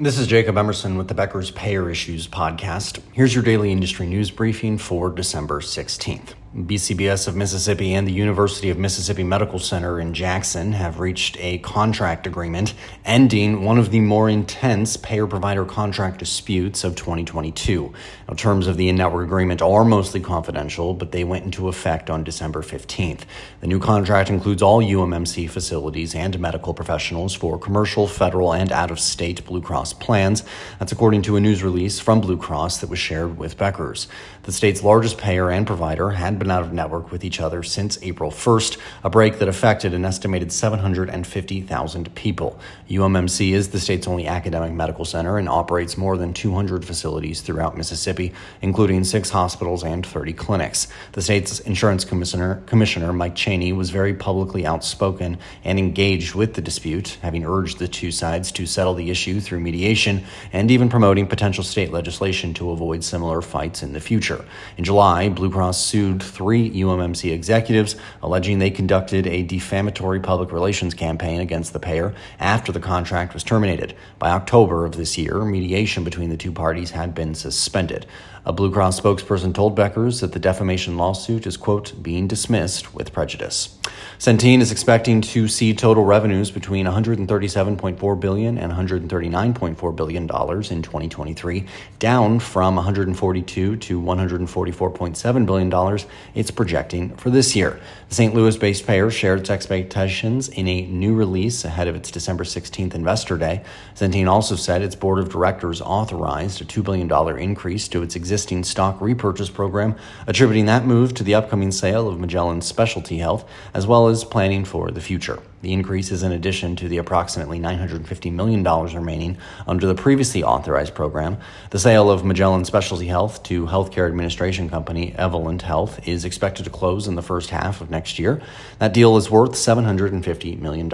This is Jacob Emerson with the Becker's Payer Issues podcast. Here's your daily industry news briefing for December 16th. BCBS of Mississippi and the University of Mississippi Medical Center in Jackson have reached a contract agreement ending one of the more intense payer provider contract disputes of 2022. Now, terms of the in network agreement are mostly confidential, but they went into effect on December 15th. The new contract includes all UMMC facilities and medical professionals for commercial, federal, and out of state Blue Cross plans. That's according to a news release from Blue Cross that was shared with Becker's. The state's largest payer and provider had been out of network with each other since April 1st, a break that affected an estimated 750,000 people. UMMC is the state's only academic medical center and operates more than 200 facilities throughout Mississippi, including six hospitals and 30 clinics. The state's insurance commissioner, commissioner Mike Chaney, was very publicly outspoken and engaged with the dispute, having urged the two sides to settle the issue through mediation and even promoting potential state legislation to avoid similar fights in the future. In July, Blue Cross sued three UMMC executives, alleging they conducted a defamatory public relations campaign against the payer after the contract was terminated. By October of this year, mediation between the two parties had been suspended. A Blue Cross spokesperson told Beckers that the defamation lawsuit is, quote, being dismissed with prejudice. Centene is expecting to see total revenues between $137.4 billion and $139.4 billion in 2023, down from 142 to 144.7 billion dollars it's projecting for this year. The St. Louis-based payer shared its expectations in a new release ahead of its December 16th investor day. Centene also said its board of directors authorized a $2 billion increase to its existing stock repurchase program, attributing that move to the upcoming sale of Magellan Specialty Health as well as planning for the future. The increase is in addition to the approximately $950 million remaining under the previously authorized program. The sale of Magellan Specialty Health to healthcare administration company Evolent Health is expected to close in the first half of next year. That deal is worth $750 million.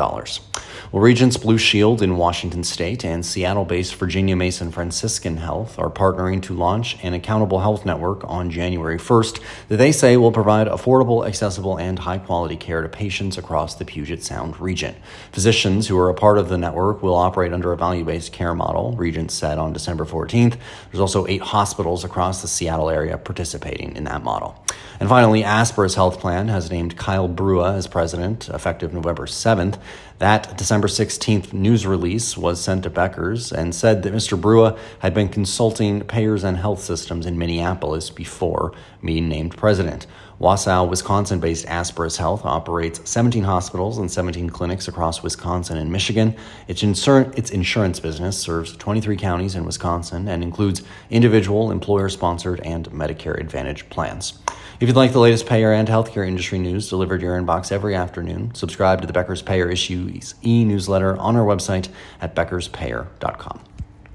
Well, Regence Blue Shield in Washington State and Seattle based Virginia Mason Franciscan Health are partnering to launch an accountable health network on January 1st that they say will provide affordable, accessible, and high quality care to patients across the Puget Sound region. Physicians who are a part of the network will operate under a value based care model, Regence said on December 14th. There's also eight hospitals across the Seattle area participating in that model. And finally, Aspirus Health Plan has named Kyle Brua as president effective November 7th. That December 16th news release was sent to Becker's and said that Mr. Brua had been consulting payers and health systems in Minneapolis before being named president. Wausau, Wisconsin based Aspirus Health operates 17 hospitals and 17 clinics across Wisconsin and Michigan. Its, insur- its insurance business serves 23 counties in Wisconsin and includes individual, employer sponsored, and Medicare Advantage plans. If you'd like the latest payer and healthcare industry news delivered to your inbox every afternoon, subscribe to the Becker's Payer Issues e newsletter on our website at beckerspayer.com.